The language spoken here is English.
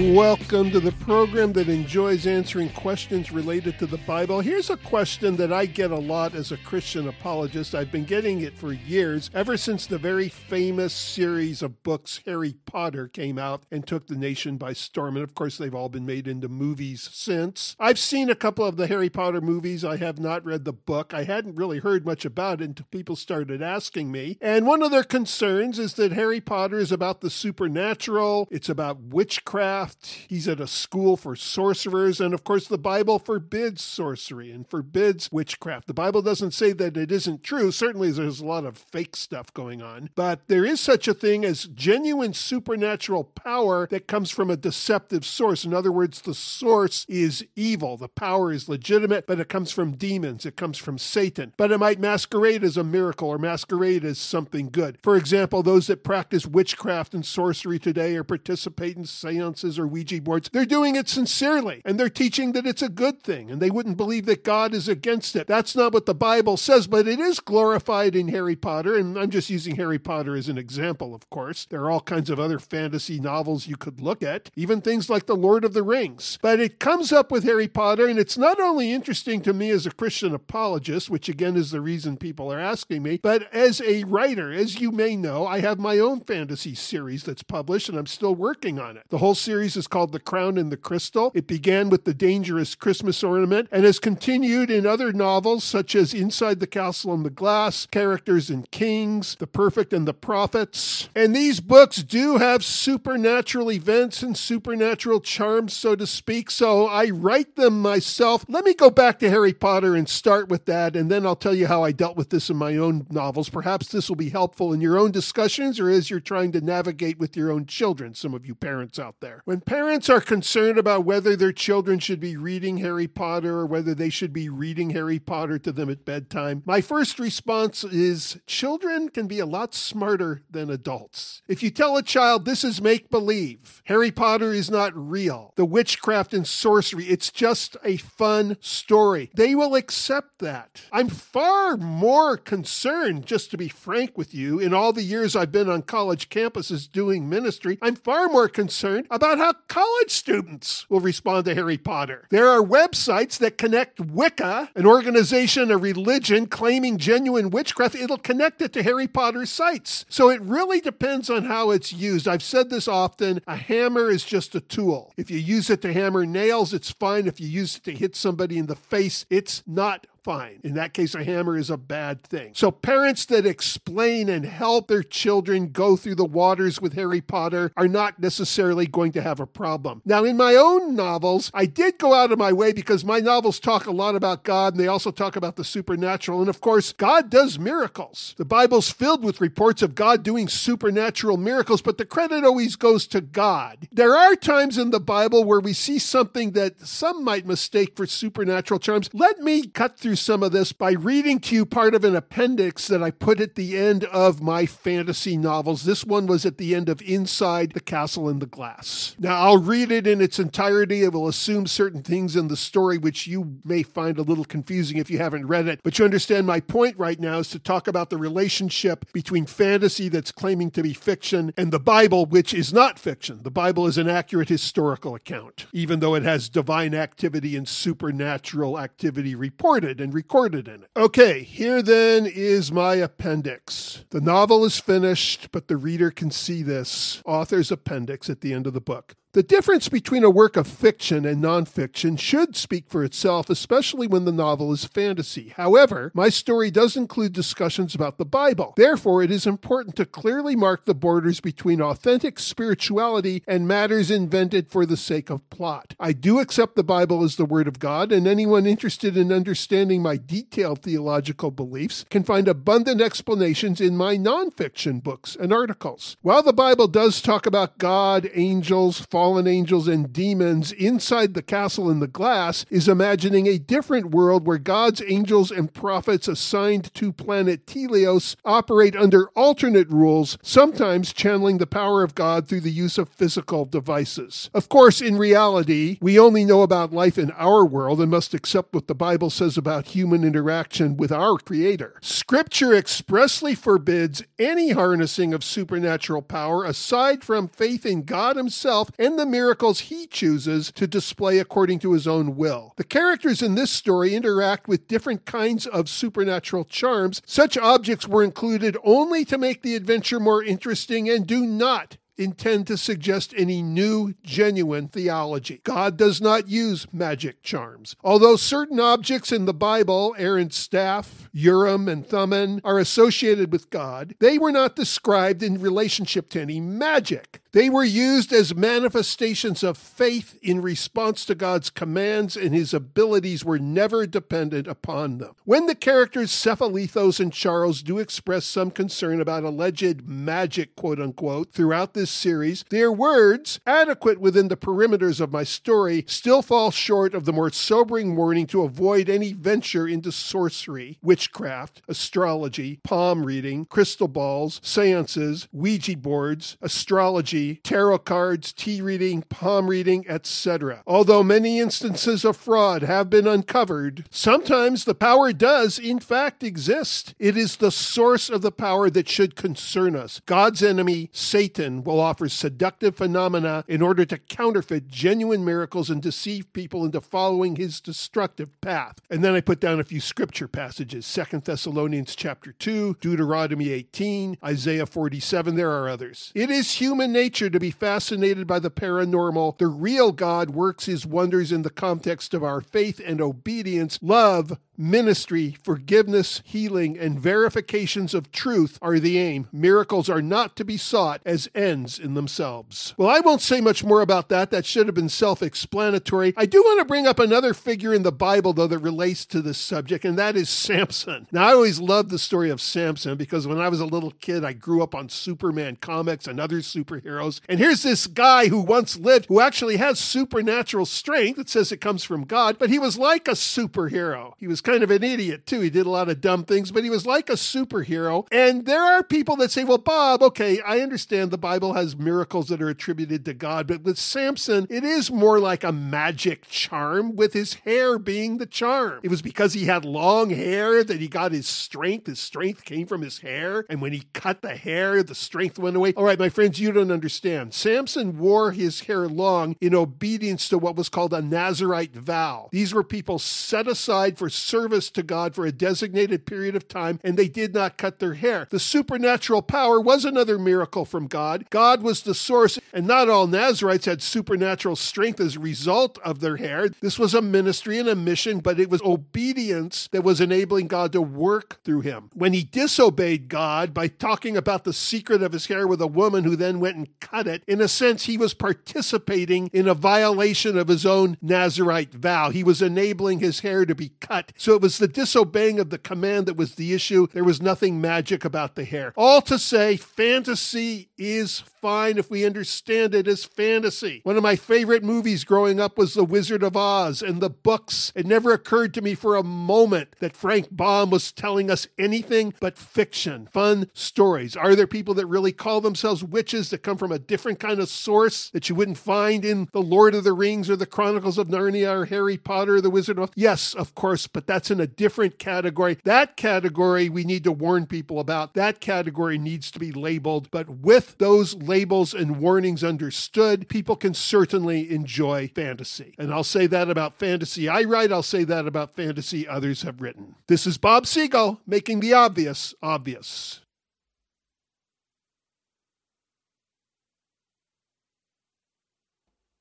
Welcome to the program that enjoys answering questions related to the Bible. Here's a question that I get a lot as a Christian apologist. I've been getting it for years, ever since the very famous series of books Harry Potter came out and took the nation by storm. And of course, they've all been made into movies since. I've seen a couple of the Harry Potter movies. I have not read the book. I hadn't really heard much about it until people started asking me. And one of their concerns is that Harry Potter is about the supernatural, it's about witchcraft He's at a school for sorcerers. And of course, the Bible forbids sorcery and forbids witchcraft. The Bible doesn't say that it isn't true. Certainly, there's a lot of fake stuff going on. But there is such a thing as genuine supernatural power that comes from a deceptive source. In other words, the source is evil. The power is legitimate, but it comes from demons. It comes from Satan. But it might masquerade as a miracle or masquerade as something good. For example, those that practice witchcraft and sorcery today or participate in seances or Ouija boards. They're doing it sincerely and they're teaching that it's a good thing and they wouldn't believe that God is against it. That's not what the Bible says, but it is glorified in Harry Potter. And I'm just using Harry Potter as an example, of course. There are all kinds of other fantasy novels you could look at, even things like The Lord of the Rings. But it comes up with Harry Potter, and it's not only interesting to me as a Christian apologist, which again is the reason people are asking me, but as a writer, as you may know, I have my own fantasy series that's published and I'm still working on it. The whole series series is called The Crown and the Crystal. It began with The Dangerous Christmas Ornament and has continued in other novels such as Inside the Castle in the Glass, Characters and Kings, The Perfect and the Prophets. And these books do have supernatural events and supernatural charms, so to speak, so I write them myself. Let me go back to Harry Potter and start with that, and then I'll tell you how I dealt with this in my own novels. Perhaps this will be helpful in your own discussions or as you're trying to navigate with your own children, some of you parents out there. When parents are concerned about whether their children should be reading Harry Potter or whether they should be reading Harry Potter to them at bedtime, my first response is children can be a lot smarter than adults. If you tell a child this is make believe, Harry Potter is not real, the witchcraft and sorcery, it's just a fun story, they will accept that. I'm far more concerned, just to be frank with you, in all the years I've been on college campuses doing ministry, I'm far more concerned about how college students will respond to Harry Potter. There are websites that connect Wicca, an organization, a religion claiming genuine witchcraft. It'll connect it to Harry Potter sites. So it really depends on how it's used. I've said this often a hammer is just a tool. If you use it to hammer nails, it's fine. If you use it to hit somebody in the face, it's not fine. In that case, a hammer is a bad thing. So, parents that explain and help their children go through the waters with Harry Potter are not necessarily going to have a problem. Now, in my own novels, I did go out of my way because my novels talk a lot about God and they also talk about the supernatural. And of course, God does miracles. The Bible's filled with reports of God doing supernatural miracles, but the credit always goes to God. There are times in the Bible where we see something that some might mistake for supernatural charms. Let me cut through through some of this by reading to you part of an appendix that I put at the end of my fantasy novels. This one was at the end of Inside the Castle in the Glass. Now, I'll read it in its entirety. It will assume certain things in the story which you may find a little confusing if you haven't read it. But you understand my point right now is to talk about the relationship between fantasy that's claiming to be fiction and the Bible, which is not fiction. The Bible is an accurate historical account, even though it has divine activity and supernatural activity reported and recorded in it. Okay, here then is my appendix. The novel is finished, but the reader can see this author's appendix at the end of the book. The difference between a work of fiction and nonfiction should speak for itself, especially when the novel is fantasy. However, my story does include discussions about the Bible. Therefore, it is important to clearly mark the borders between authentic spirituality and matters invented for the sake of plot. I do accept the Bible as the Word of God, and anyone interested in understanding my detailed theological beliefs can find abundant explanations in my nonfiction books and articles. While the Bible does talk about God, angels, fallen angels and demons inside the castle in the glass is imagining a different world where God's angels and prophets assigned to planet Telios operate under alternate rules, sometimes channeling the power of God through the use of physical devices. Of course, in reality, we only know about life in our world and must accept what the Bible says about human interaction with our Creator. Scripture expressly forbids any harnessing of supernatural power aside from faith in God Himself and the miracles He chooses to display according to His own will. The characters in this story interact with different kinds of supernatural charms. Such objects were included only to make the adventure more interesting and do not intend to suggest any new, genuine theology. God does not use magic charms. Although certain objects in the Bible, Aaron's staff, Urim, and Thummim, are associated with God, they were not described in relationship to any magic. They were used as manifestations of faith in response to God's commands, and his abilities were never dependent upon them. When the characters Cephalethos and Charles do express some concern about alleged magic, quote unquote, throughout this series, their words, adequate within the perimeters of my story, still fall short of the more sobering warning to avoid any venture into sorcery, witchcraft, astrology, palm reading, crystal balls, seances, Ouija boards, astrology tarot cards, tea reading, palm reading, etc. Although many instances of fraud have been uncovered, sometimes the power does, in fact, exist. It is the source of the power that should concern us. God's enemy, Satan, will offer seductive phenomena in order to counterfeit genuine miracles and deceive people into following his destructive path. And then I put down a few scripture passages Second Thessalonians chapter 2, Deuteronomy 18, Isaiah 47. There are others. It is human nature nature to be fascinated by the paranormal, the real God works his wonders in the context of our faith and obedience, love, ministry, forgiveness, healing, and verifications of truth are the aim. Miracles are not to be sought as ends in themselves. Well, I won't say much more about that. That should have been self explanatory. I do want to bring up another figure in the Bible, though, that relates to this subject, and that is Samson. Now, I always loved the story of Samson because when I was a little kid, I grew up on Superman comics and other superheroes superheroes. And here's this guy who once lived who actually has supernatural strength. It says it comes from God, but he was like a superhero. He was kind of an idiot too. He did a lot of dumb things, but he was like a superhero. And there are people that say, well, Bob, okay, I understand the Bible has miracles that are attributed to God, but with Samson, it is more like a magic charm with his hair being the charm. It was because he had long hair that he got his strength. His strength came from his hair. And when he cut the hair, the strength went away. All right, my friends, you don't understand understand. Samson wore his hair long in obedience to what was called a Nazarite vow. These were people set aside for service to God for a designated period of time, and they did not cut their hair. The supernatural power was another miracle from God. God was the source, and not all Nazarites had supernatural strength as a result of their hair. This was a ministry and a mission, but it was obedience that was enabling God to work through him. When he disobeyed God by talking about the secret of his hair with a woman who then went and cut it. In a sense, he was participating in a violation of his own Nazarite vow. He was enabling his hair to be cut. So it was the disobeying of the command that was the issue. There was nothing magic about the hair. All to say, fantasy is fine if we understand it as fantasy. One of my favorite movies growing up was The Wizard of Oz and the books. It never occurred to me for a moment that Frank Baum was telling us anything but fiction, fun stories. Are there people that really call themselves witches that come from a different kind of source that you wouldn't find in The Lord of the Rings or The Chronicles of Narnia or Harry Potter or The Wizard of? Yes, of course, but that's in a different category. That category we need to warn people about. That category needs to be labeled, but with those labels and warnings understood, people can certainly enjoy fantasy. And I'll say that about fantasy I write, I'll say that about fantasy others have written. This is Bob Siegel making the obvious obvious.